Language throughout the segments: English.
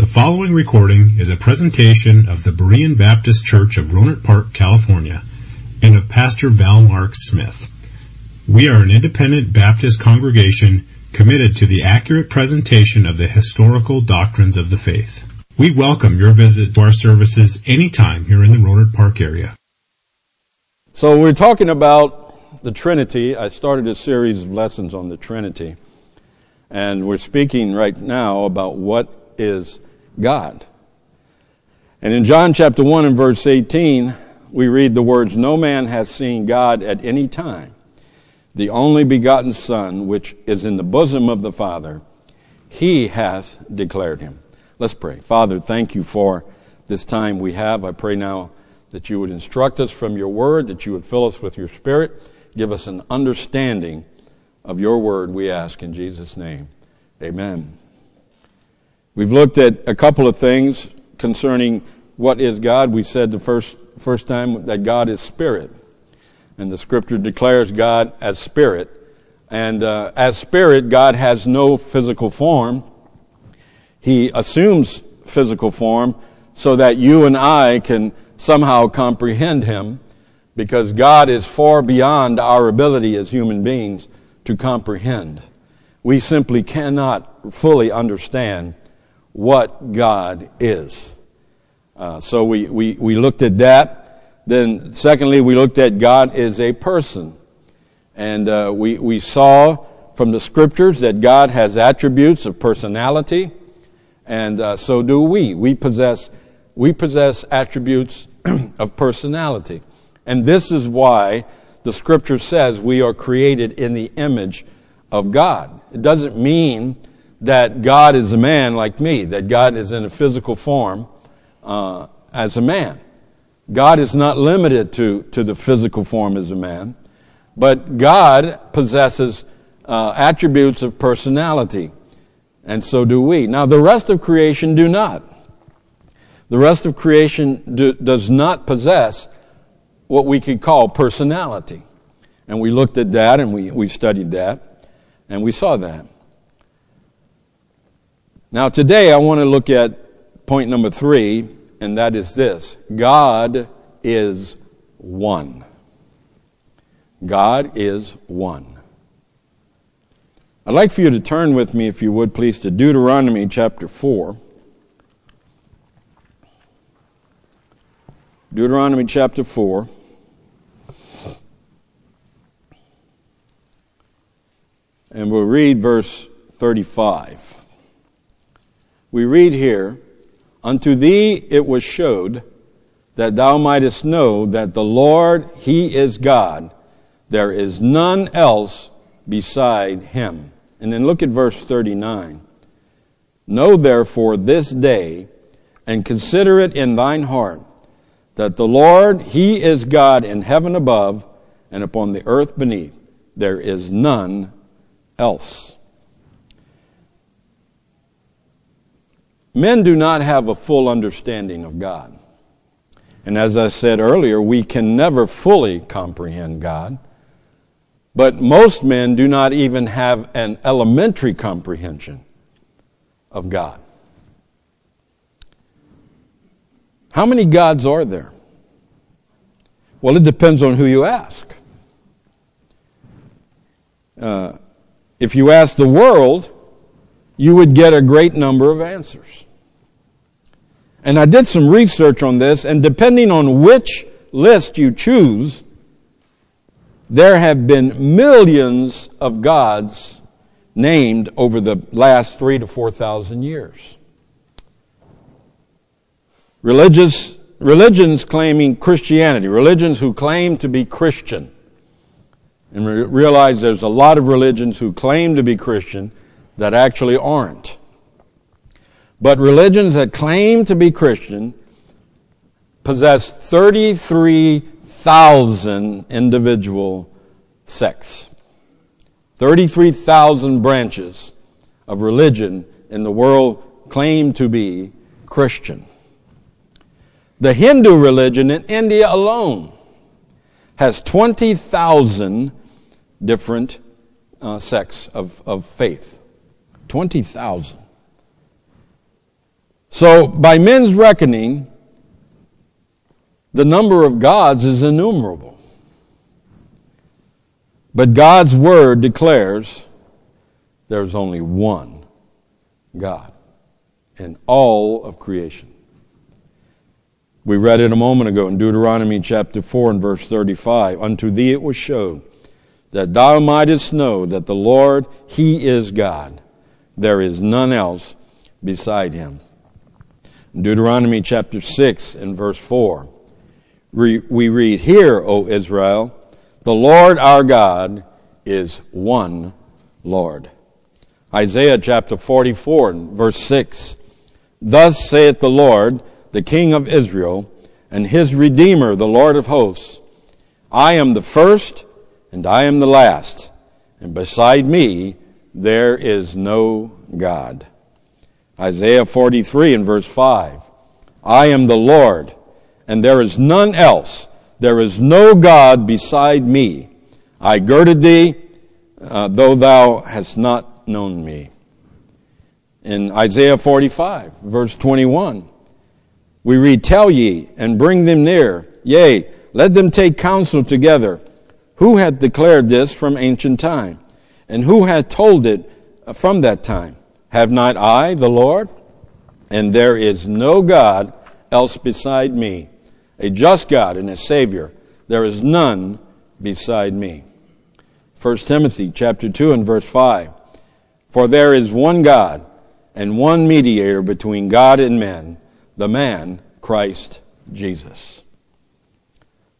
The following recording is a presentation of the Berean Baptist Church of Rohnert Park, California, and of Pastor Val Mark Smith. We are an independent Baptist congregation committed to the accurate presentation of the historical doctrines of the faith. We welcome your visit to our services anytime here in the Rohnert Park area. So we're talking about the Trinity. I started a series of lessons on the Trinity. And we're speaking right now about what is God. And in John chapter 1 and verse 18, we read the words, No man hath seen God at any time. The only begotten Son, which is in the bosom of the Father, he hath declared him. Let's pray. Father, thank you for this time we have. I pray now that you would instruct us from your word, that you would fill us with your spirit, give us an understanding of your word, we ask in Jesus' name. Amen. We've looked at a couple of things concerning what is God. We said the first, first time that God is spirit. And the scripture declares God as spirit. And uh, as spirit, God has no physical form. He assumes physical form so that you and I can somehow comprehend him because God is far beyond our ability as human beings to comprehend. We simply cannot fully understand what God is. Uh, so we, we, we looked at that. Then, secondly, we looked at God is a person. And uh, we, we saw from the scriptures that God has attributes of personality, and uh, so do we. We possess, we possess attributes of personality. And this is why the scripture says we are created in the image of God. It doesn't mean that God is a man like me, that God is in a physical form uh, as a man. God is not limited to, to the physical form as a man, but God possesses uh, attributes of personality, and so do we. Now, the rest of creation do not. The rest of creation do, does not possess what we could call personality. And we looked at that and we, we studied that, and we saw that. Now, today I want to look at point number three, and that is this God is one. God is one. I'd like for you to turn with me, if you would please, to Deuteronomy chapter 4. Deuteronomy chapter 4. And we'll read verse 35 we read here, Unto thee it was showed that thou mightest know that the Lord, He is God. There is none else beside Him. And then look at verse 39. Know therefore this day and consider it in thine heart that the Lord, He is God in heaven above and upon the earth beneath. There is none else. Men do not have a full understanding of God. And as I said earlier, we can never fully comprehend God. But most men do not even have an elementary comprehension of God. How many gods are there? Well, it depends on who you ask. Uh, if you ask the world, you would get a great number of answers. And I did some research on this, and depending on which list you choose, there have been millions of gods named over the last three to four thousand years. Religious, religions claiming Christianity, religions who claim to be Christian, and re- realize there's a lot of religions who claim to be Christian that actually aren't. But religions that claim to be Christian possess 33,000 individual sects. 33,000 branches of religion in the world claim to be Christian. The Hindu religion in India alone has 20,000 different uh, sects of, of faith. 20,000. So, by men's reckoning, the number of gods is innumerable. But God's word declares there's only one God in all of creation. We read it a moment ago in Deuteronomy chapter 4 and verse 35. Unto thee it was showed that thou mightest know that the Lord, He is God. There is none else beside Him. Deuteronomy chapter 6 and verse 4, we read, Hear, O Israel, the Lord our God is one Lord. Isaiah chapter 44 and verse 6, Thus saith the Lord, the King of Israel, and his Redeemer, the Lord of hosts, I am the first and I am the last, and beside me there is no God. Isaiah 43 and verse 5. I am the Lord, and there is none else. There is no God beside me. I girded thee, uh, though thou hast not known me. In Isaiah 45, verse 21, we read, Tell ye, and bring them near. Yea, let them take counsel together who hath declared this from ancient time? And who hath told it from that time? Have not I, the Lord? And there is no God else beside me, a just God and a Savior. There is none beside me. 1 Timothy chapter 2 and verse 5. For there is one God and one mediator between God and men, the man Christ Jesus.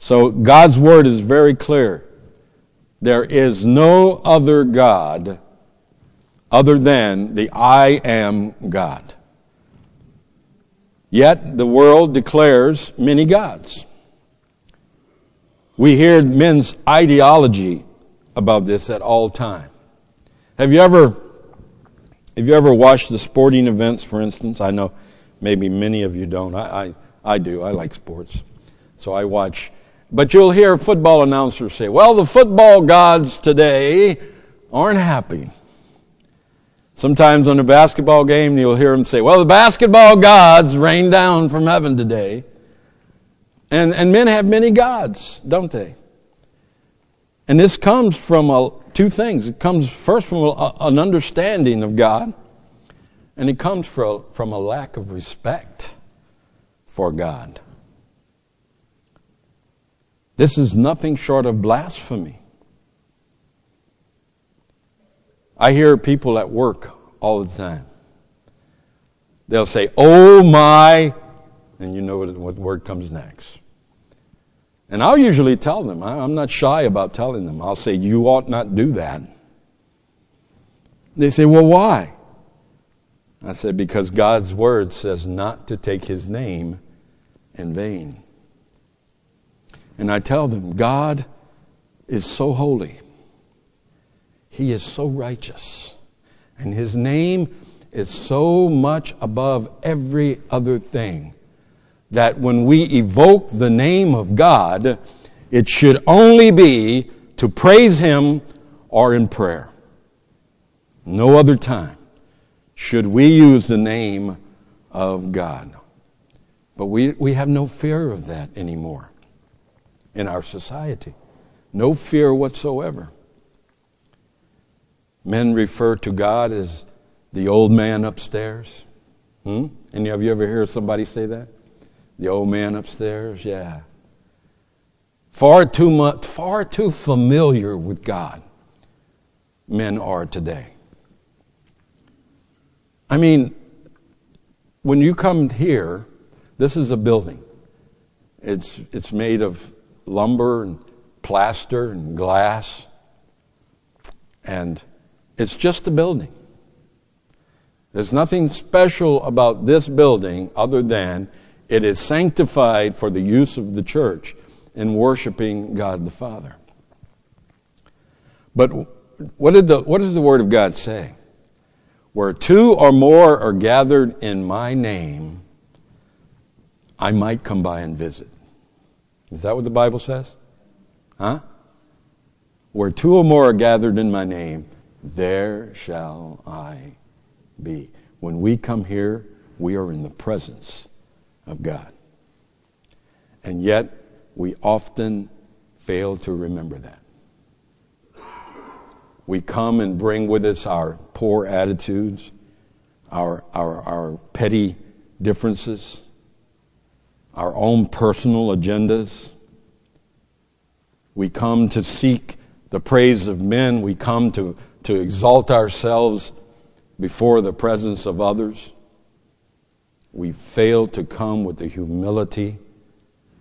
So God's word is very clear. There is no other God other than the I am God. Yet the world declares many gods. We hear men's ideology about this at all time. Have you ever have you ever watched the sporting events, for instance? I know maybe many of you don't. I, I, I do. I like sports. So I watch but you'll hear football announcers say, well, the football gods today aren't happy. Sometimes on a basketball game, you'll hear them say, well, the basketball gods rain down from heaven today. And, and men have many gods, don't they? And this comes from a, two things. It comes first from a, an understanding of God, and it comes from, from a lack of respect for God. This is nothing short of blasphemy. I hear people at work all the time. They'll say, Oh my, and you know what, what word comes next. And I'll usually tell them, I'm not shy about telling them. I'll say, You ought not do that. They say, Well, why? I said, Because God's word says not to take his name in vain. And I tell them, God is so holy. He is so righteous. And His name is so much above every other thing that when we evoke the name of God, it should only be to praise Him or in prayer. No other time should we use the name of God. But we, we have no fear of that anymore in our society. No fear whatsoever. Men refer to God as the old man upstairs. Hmm? Any of you ever hear somebody say that? The old man upstairs? Yeah. Far too much, far too familiar with God men are today. I mean, when you come here, this is a building. It's, it's made of lumber and plaster and glass. And it's just a building. There's nothing special about this building other than it is sanctified for the use of the church in worshiping God the Father. But what, did the, what does the Word of God say? Where two or more are gathered in my name, I might come by and visit. Is that what the Bible says? Huh? Where two or more are gathered in my name, there shall I be. When we come here, we are in the presence of God. And yet, we often fail to remember that. We come and bring with us our poor attitudes, our, our, our petty differences, our own personal agendas. We come to seek the praise of men. We come to, to exalt ourselves before the presence of others. We fail to come with the humility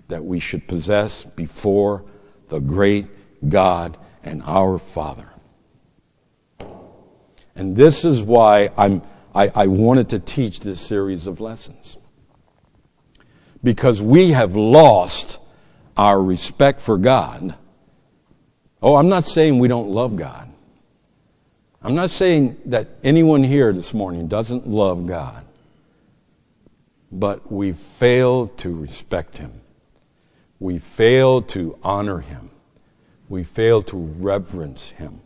that we should possess before the great God and our Father. And this is why I'm, I, I wanted to teach this series of lessons. Because we have lost our respect for God. Oh, I'm not saying we don't love God. I'm not saying that anyone here this morning doesn't love God. But we fail to respect Him. We fail to honor Him. We fail to reverence Him.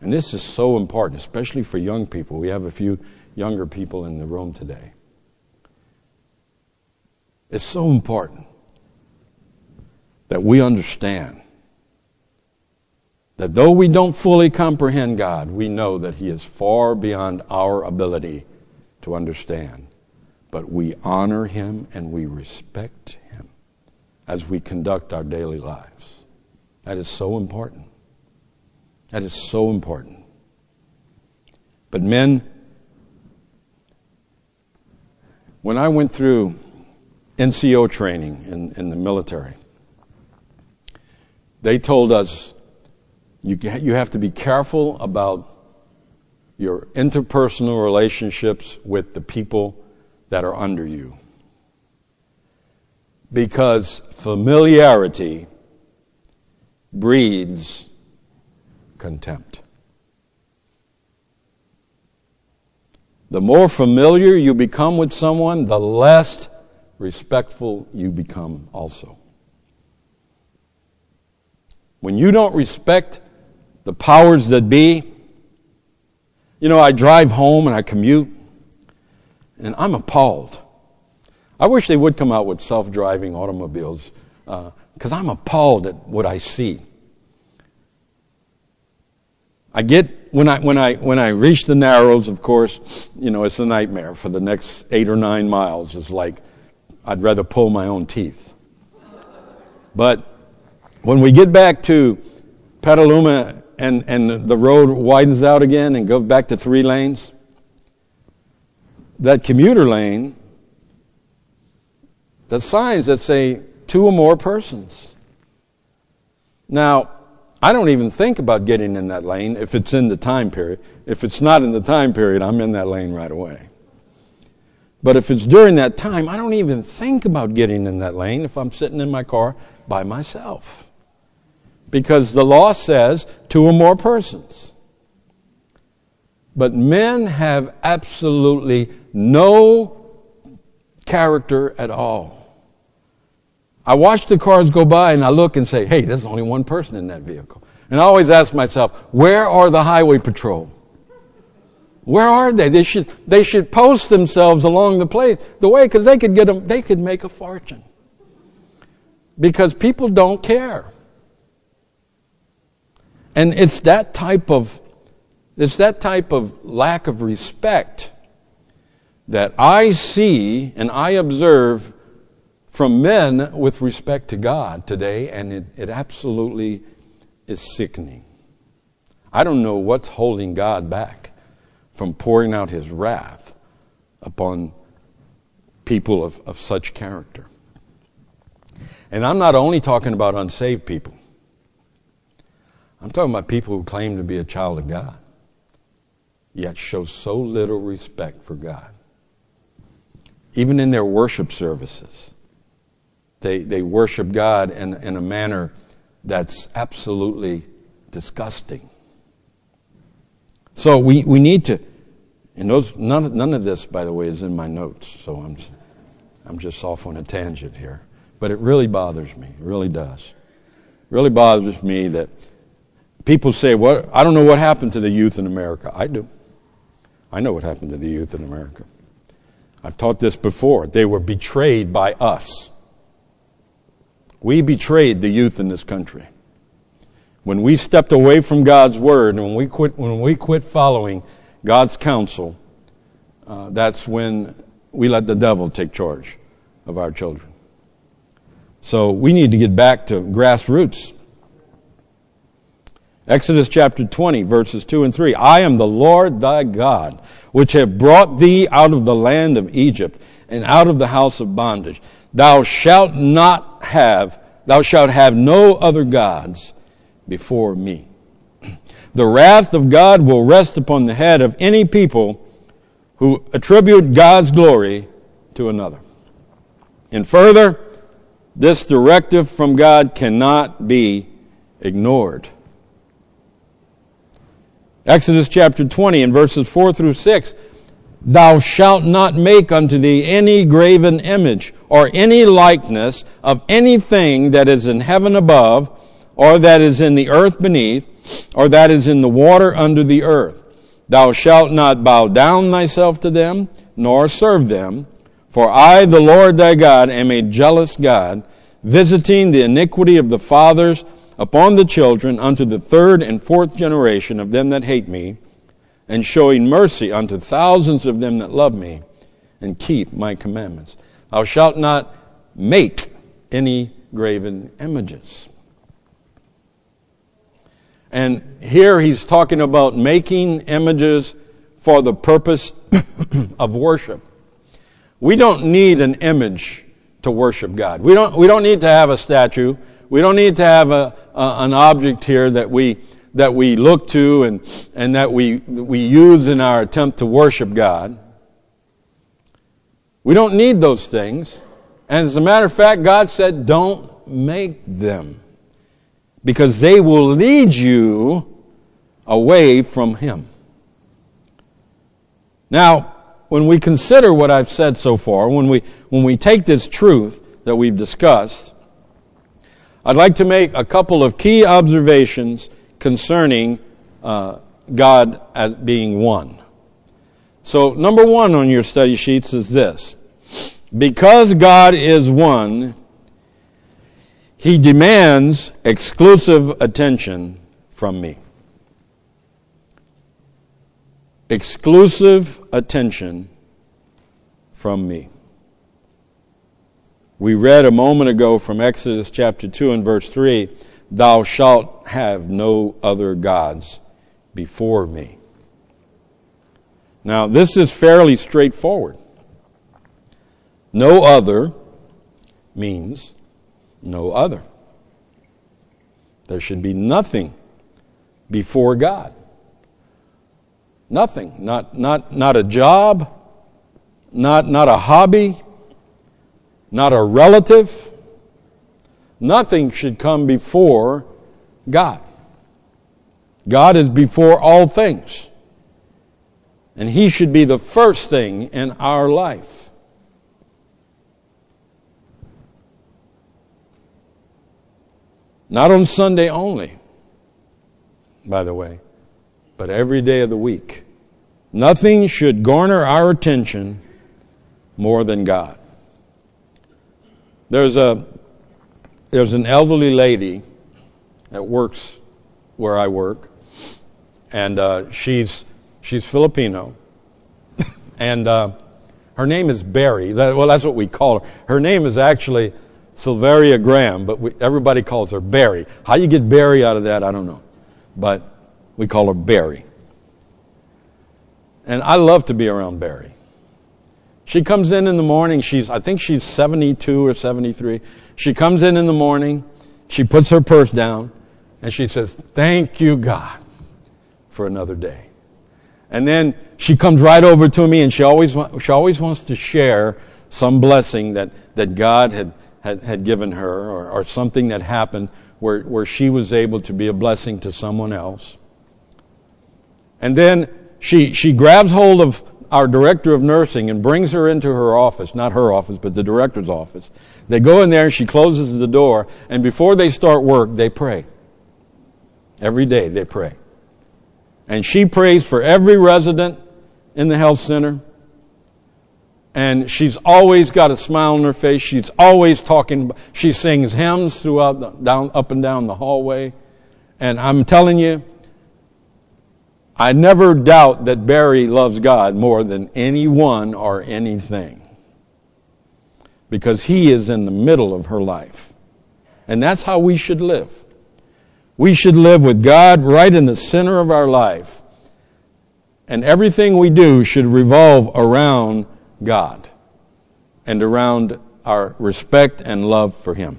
And this is so important, especially for young people. We have a few younger people in the room today. It's so important that we understand that though we don't fully comprehend God, we know that He is far beyond our ability to understand. But we honor Him and we respect Him as we conduct our daily lives. That is so important. That is so important. But men, when I went through NCO training in, in the military, they told us you, you have to be careful about your interpersonal relationships with the people that are under you. Because familiarity breeds contempt. The more familiar you become with someone, the less respectful you become also. When you don't respect the powers that be, you know, I drive home and I commute, and I'm appalled. I wish they would come out with self driving automobiles, because uh, I'm appalled at what I see. I get when I when I when I reach the Narrows, of course, you know it's a nightmare for the next eight or nine miles. It's like I'd rather pull my own teeth. But when we get back to Petaluma and and the road widens out again and goes back to three lanes, that commuter lane, the signs that say two or more persons. Now I don't even think about getting in that lane if it's in the time period. If it's not in the time period, I'm in that lane right away. But if it's during that time, I don't even think about getting in that lane if I'm sitting in my car by myself. Because the law says two or more persons. But men have absolutely no character at all. I watch the cars go by and I look and say, hey, there's only one person in that vehicle. And I always ask myself, where are the highway patrol? Where are they? They should, they should post themselves along the place, the way, because they could get them, they could make a fortune. Because people don't care. And it's that type of, it's that type of lack of respect that I see and I observe from men with respect to God today, and it, it absolutely is sickening. I don't know what's holding God back from pouring out his wrath upon people of, of such character. And I'm not only talking about unsaved people, I'm talking about people who claim to be a child of God, yet show so little respect for God. Even in their worship services, they, they worship God in, in a manner that's absolutely disgusting. So we, we need to, and those, none, none of this, by the way, is in my notes, so I'm, I'm just off on a tangent here. But it really bothers me, it really does. It really bothers me that people say, "What? I don't know what happened to the youth in America. I do. I know what happened to the youth in America. I've taught this before. They were betrayed by us. We betrayed the youth in this country. When we stepped away from God's word and when we quit, when we quit following God's counsel, uh, that's when we let the devil take charge of our children. So we need to get back to grassroots. Exodus chapter 20, verses 2 and 3. I am the Lord thy God, which have brought thee out of the land of Egypt and out of the house of bondage. Thou shalt not have, thou shalt have no other gods before me. The wrath of God will rest upon the head of any people who attribute God's glory to another. And further, this directive from God cannot be ignored. Exodus chapter 20 and verses 4 through 6. Thou shalt not make unto thee any graven image or any likeness of anything that is in heaven above, or that is in the earth beneath, or that is in the water under the earth. Thou shalt not bow down thyself to them, nor serve them. For I, the Lord thy God, am a jealous God, visiting the iniquity of the fathers upon the children unto the third and fourth generation of them that hate me, and showing mercy unto thousands of them that love me and keep my commandments. Thou shalt not make any graven images. And here he's talking about making images for the purpose of worship. We don't need an image to worship God. We don't, we don't need to have a statue. We don't need to have a, a, an object here that we, that we look to and, and that we, we use in our attempt to worship God. We don't need those things. And as a matter of fact, God said, don't make them. Because they will lead you away from Him. Now, when we consider what I've said so far, when we, when we take this truth that we've discussed, I'd like to make a couple of key observations concerning uh, God as being one. So, number one on your study sheets is this. Because God is one, He demands exclusive attention from me. Exclusive attention from me. We read a moment ago from Exodus chapter 2 and verse 3 Thou shalt have no other gods before me. Now, this is fairly straightforward. No other means no other. There should be nothing before God. Nothing. Not, not, not a job, not, not a hobby, not a relative. Nothing should come before God. God is before all things. And He should be the first thing in our life. Not on Sunday only, by the way, but every day of the week. Nothing should garner our attention more than God. There's a there's an elderly lady that works where I work, and uh, she's she's Filipino, and uh, her name is Barry. That, well, that's what we call her. Her name is actually Silveria Graham, but we, everybody calls her Barry. How you get Barry out of that, I don't know, but we call her Barry. And I love to be around Barry. She comes in in the morning. She's, I think she's 72 or 73. She comes in in the morning. She puts her purse down and she says, thank you, God, for another day. And then she comes right over to me and she always, she always wants to share some blessing that, that God had, had, had given her or, or something that happened where, where she was able to be a blessing to someone else. And then she, she grabs hold of our director of nursing and brings her into her office, not her office, but the director's office. They go in there and she closes the door, and before they start work, they pray. Every day they pray. And she prays for every resident in the health center. And she's always got a smile on her face. She's always talking. She sings hymns throughout, the, down, up and down the hallway. And I'm telling you, I never doubt that Barry loves God more than anyone or anything. Because he is in the middle of her life. And that's how we should live. We should live with God right in the center of our life. And everything we do should revolve around God and around our respect and love for Him.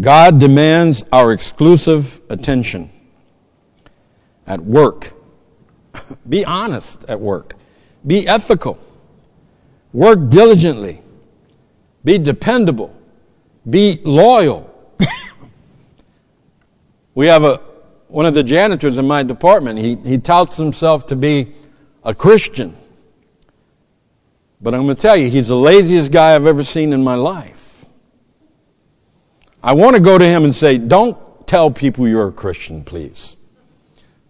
God demands our exclusive attention at work. Be honest at work. Be ethical. Work diligently. Be dependable. Be loyal. we have a, one of the janitors in my department. He, he touts himself to be a Christian. But I'm going to tell you, he's the laziest guy I've ever seen in my life. I want to go to him and say, don't tell people you're a Christian, please.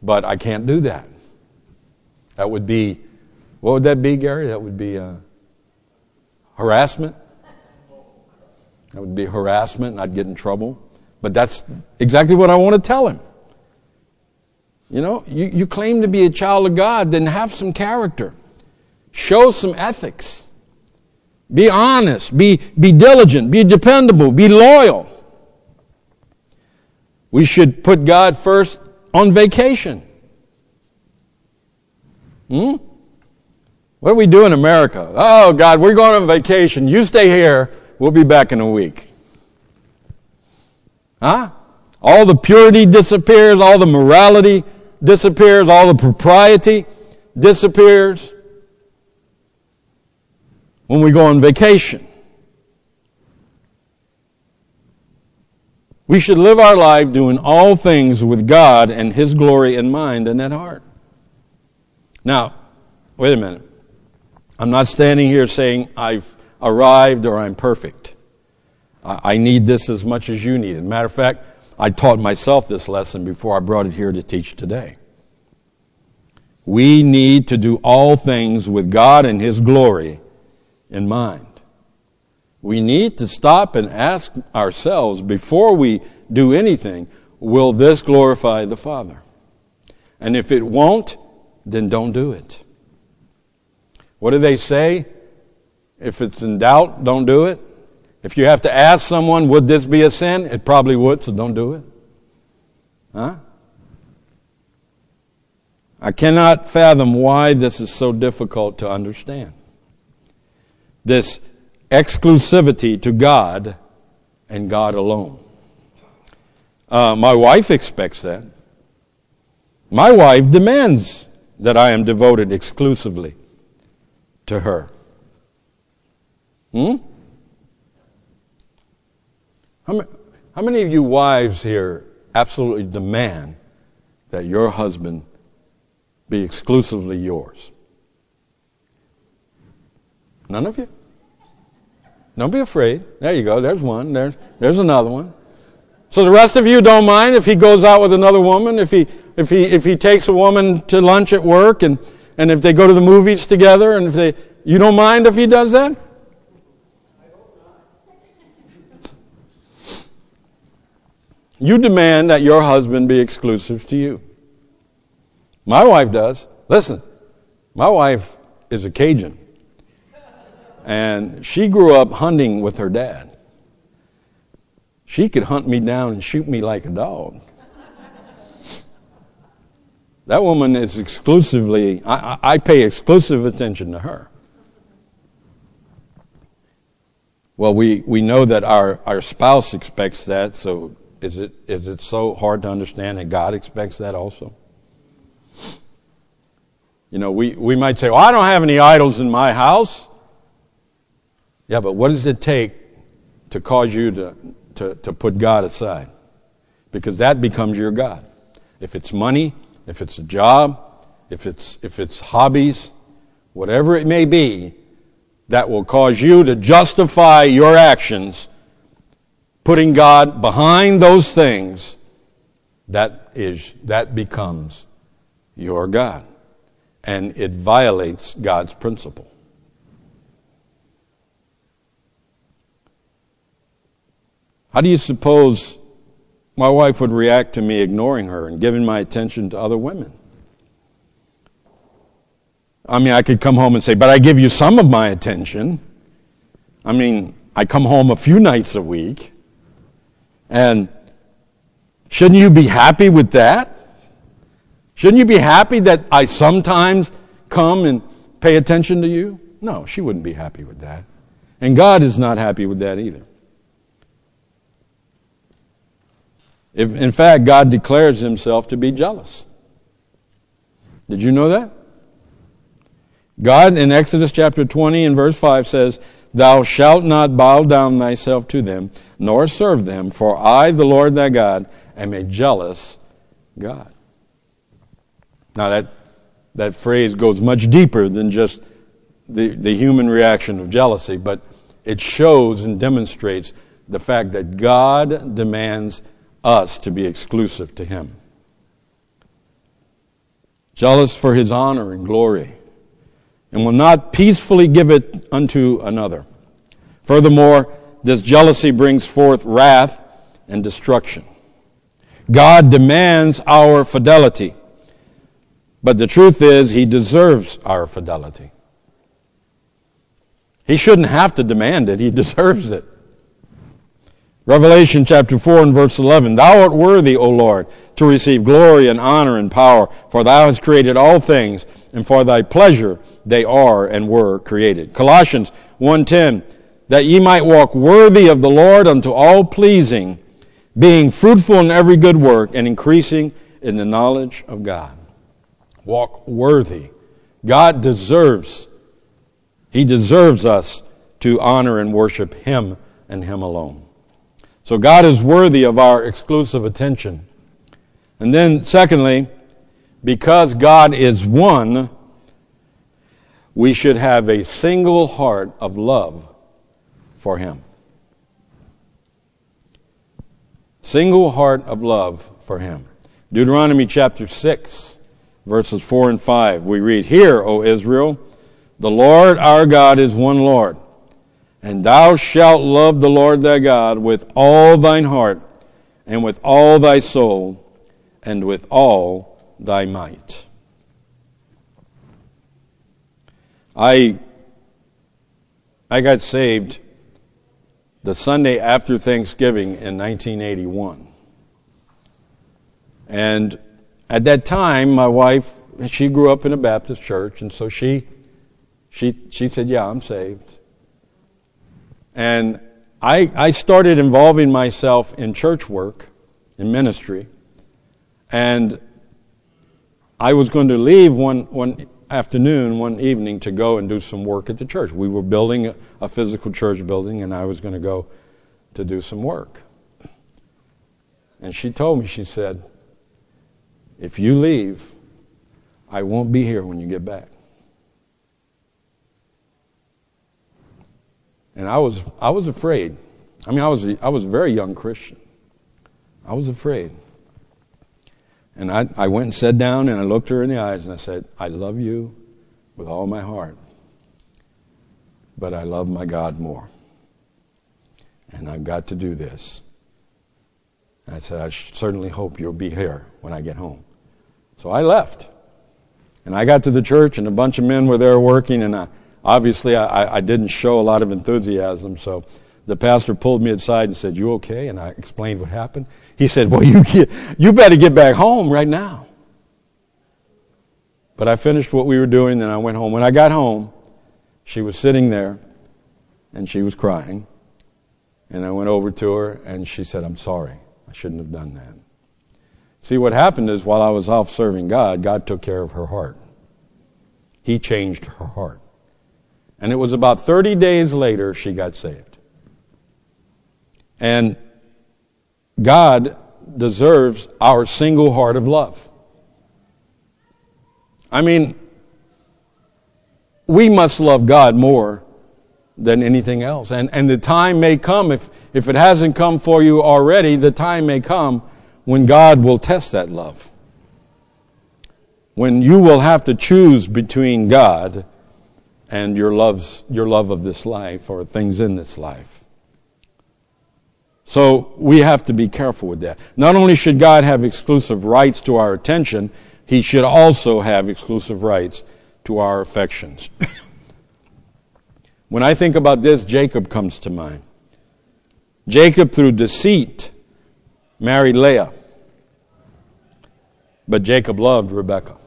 But I can't do that. That would be, what would that be, Gary? That would be uh, harassment. That would be harassment and I'd get in trouble. But that's exactly what I want to tell him. You know, you, you claim to be a child of God, then have some character. Show some ethics. Be honest. Be, be diligent. Be dependable. Be loyal. We should put God first on vacation. Hmm? What do we do in America? Oh, God, we're going on vacation. You stay here. We'll be back in a week. Huh? All the purity disappears, all the morality disappears, all the propriety disappears when we go on vacation. We should live our life doing all things with God and His glory in mind and at heart. Now, wait a minute. I'm not standing here saying I've arrived or I'm perfect. I need this as much as you need it. Matter of fact, I taught myself this lesson before I brought it here to teach today. We need to do all things with God and His glory in mind. We need to stop and ask ourselves before we do anything, will this glorify the Father? And if it won't, then don't do it. What do they say? If it's in doubt, don't do it. If you have to ask someone, would this be a sin? It probably would, so don't do it. Huh? I cannot fathom why this is so difficult to understand. This exclusivity to God and God alone. Uh, my wife expects that. My wife demands that I am devoted exclusively to her. Hmm? How many, how many of you wives here absolutely demand that your husband be exclusively yours? None of you? Don't be afraid. There you go. There's one. There's, there's another one. So the rest of you don't mind if he goes out with another woman, if he, if he, if he takes a woman to lunch at work and, and if they go to the movies together and if they, you don't mind if he does that? You demand that your husband be exclusive to you. My wife does. Listen, my wife is a Cajun. And she grew up hunting with her dad. She could hunt me down and shoot me like a dog. That woman is exclusively, I, I pay exclusive attention to her. Well, we, we know that our, our spouse expects that, so is it, is it so hard to understand that God expects that also? You know, we, we might say, well, I don't have any idols in my house. Yeah, but what does it take to cause you to, to, to put God aside? Because that becomes your God. If it's money, if it's a job, if it's, if it's hobbies, whatever it may be, that will cause you to justify your actions, putting God behind those things, that is, that becomes your God. And it violates God's principle. How do you suppose my wife would react to me ignoring her and giving my attention to other women? I mean, I could come home and say, but I give you some of my attention. I mean, I come home a few nights a week. And shouldn't you be happy with that? Shouldn't you be happy that I sometimes come and pay attention to you? No, she wouldn't be happy with that. And God is not happy with that either. If, in fact, God declares himself to be jealous. Did you know that? God in Exodus chapter 20 and verse 5 says, Thou shalt not bow down thyself to them, nor serve them, for I, the Lord thy God, am a jealous God. Now that, that phrase goes much deeper than just the, the human reaction of jealousy, but it shows and demonstrates the fact that God demands us to be exclusive to Him. Jealous for His honor and glory, and will not peacefully give it unto another. Furthermore, this jealousy brings forth wrath and destruction. God demands our fidelity, but the truth is, He deserves our fidelity. He shouldn't have to demand it, He deserves it. Revelation chapter 4 and verse 11. Thou art worthy, O Lord, to receive glory and honor and power, for thou hast created all things, and for thy pleasure they are and were created. Colossians 1.10. That ye might walk worthy of the Lord unto all pleasing, being fruitful in every good work, and increasing in the knowledge of God. Walk worthy. God deserves, He deserves us to honor and worship Him and Him alone. So God is worthy of our exclusive attention. And then, secondly, because God is one, we should have a single heart of love for Him. Single heart of love for Him. Deuteronomy chapter 6, verses 4 and 5, we read, Hear, O Israel, the Lord our God is one Lord. And thou shalt love the Lord thy God with all thine heart, and with all thy soul, and with all thy might. I, I got saved the Sunday after Thanksgiving in 1981. And at that time, my wife, she grew up in a Baptist church, and so she, she, she said, Yeah, I'm saved. And I, I started involving myself in church work, in ministry, and I was going to leave one, one afternoon, one evening, to go and do some work at the church. We were building a, a physical church building, and I was going to go to do some work. And she told me, she said, If you leave, I won't be here when you get back. And I was, I was afraid. I mean, I was, I was a very young Christian. I was afraid. And I, I went and sat down and I looked her in the eyes and I said, I love you with all my heart, but I love my God more. And I've got to do this. And I said, I certainly hope you'll be here when I get home. So I left. And I got to the church and a bunch of men were there working and I, obviously I, I didn't show a lot of enthusiasm, so the pastor pulled me aside and said, "You okay?" And I explained what happened. He said, "Well, you get, you better get back home right now." But I finished what we were doing, then I went home. When I got home, she was sitting there, and she was crying. And I went over to her, and she said, "I'm sorry. I shouldn't have done that." See, what happened is while I was off serving God, God took care of her heart. He changed her heart. And it was about 30 days later she got saved. And God deserves our single heart of love. I mean, we must love God more than anything else. And, and the time may come, if, if it hasn't come for you already, the time may come when God will test that love. When you will have to choose between God and your loves your love of this life or things in this life. So we have to be careful with that. Not only should God have exclusive rights to our attention, He should also have exclusive rights to our affections. when I think about this, Jacob comes to mind. Jacob, through deceit, married Leah. But Jacob loved Rebekah.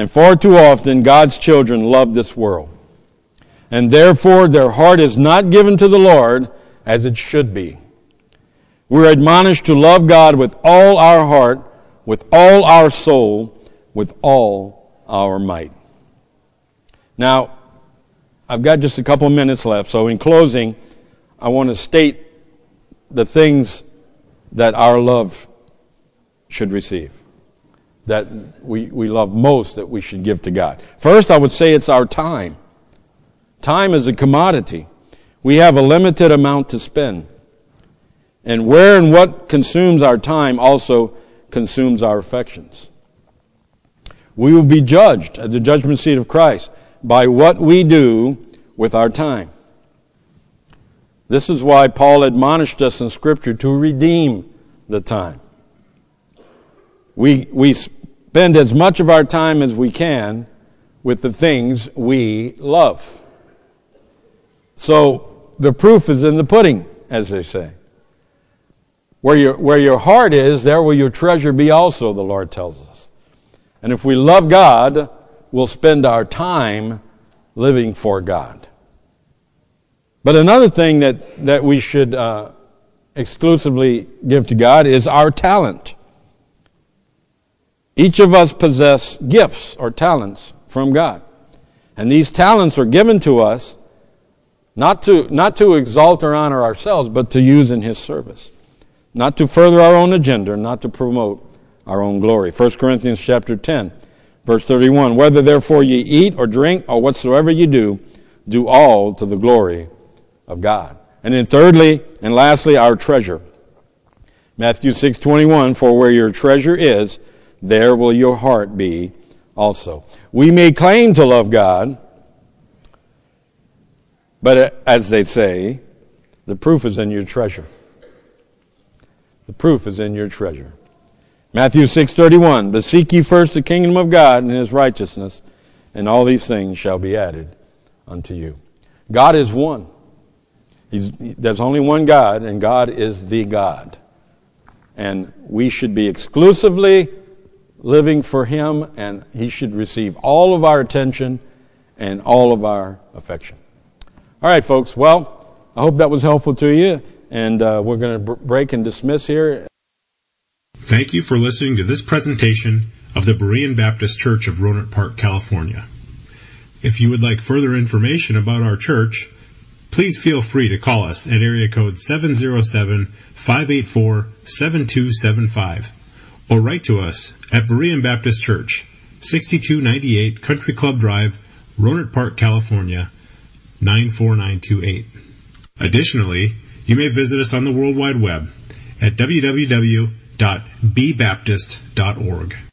And far too often, God's children love this world. And therefore, their heart is not given to the Lord as it should be. We're admonished to love God with all our heart, with all our soul, with all our might. Now, I've got just a couple minutes left, so in closing, I want to state the things that our love should receive, that we, we love most that we should give to God. First, I would say it's our time. Time is a commodity. We have a limited amount to spend. And where and what consumes our time also consumes our affections. We will be judged at the judgment seat of Christ by what we do with our time. This is why Paul admonished us in Scripture to redeem the time. We, we spend as much of our time as we can with the things we love. So the proof is in the pudding, as they say. Where your, where your heart is, there will your treasure be also, the Lord tells us. And if we love God, we'll spend our time living for God. But another thing that, that we should uh, exclusively give to God is our talent. Each of us possess gifts or talents from God. And these talents are given to us not to, not to exalt or honor ourselves, but to use in His service. Not to further our own agenda, not to promote our own glory. 1 Corinthians chapter 10, verse 31. Whether therefore ye eat or drink or whatsoever ye do, do all to the glory of God. And then thirdly and lastly, our treasure. Matthew 6:21 for where your treasure is there will your heart be also. We may claim to love God, but uh, as they say, the proof is in your treasure. The proof is in your treasure. Matthew 6:31 But seek ye first the kingdom of God and his righteousness, and all these things shall be added unto you. God is one. He's, there's only one God, and God is the God. And we should be exclusively living for Him, and He should receive all of our attention and all of our affection. All right, folks. Well, I hope that was helpful to you, and uh, we're going to break and dismiss here. Thank you for listening to this presentation of the Berean Baptist Church of Rohnert Park, California. If you would like further information about our church, please feel free to call us at area code 707-584-7275 or write to us at Berean Baptist Church, 6298 Country Club Drive, Rohnert Park, California, 94928. Additionally, you may visit us on the World Wide Web at www.bbaptist.org.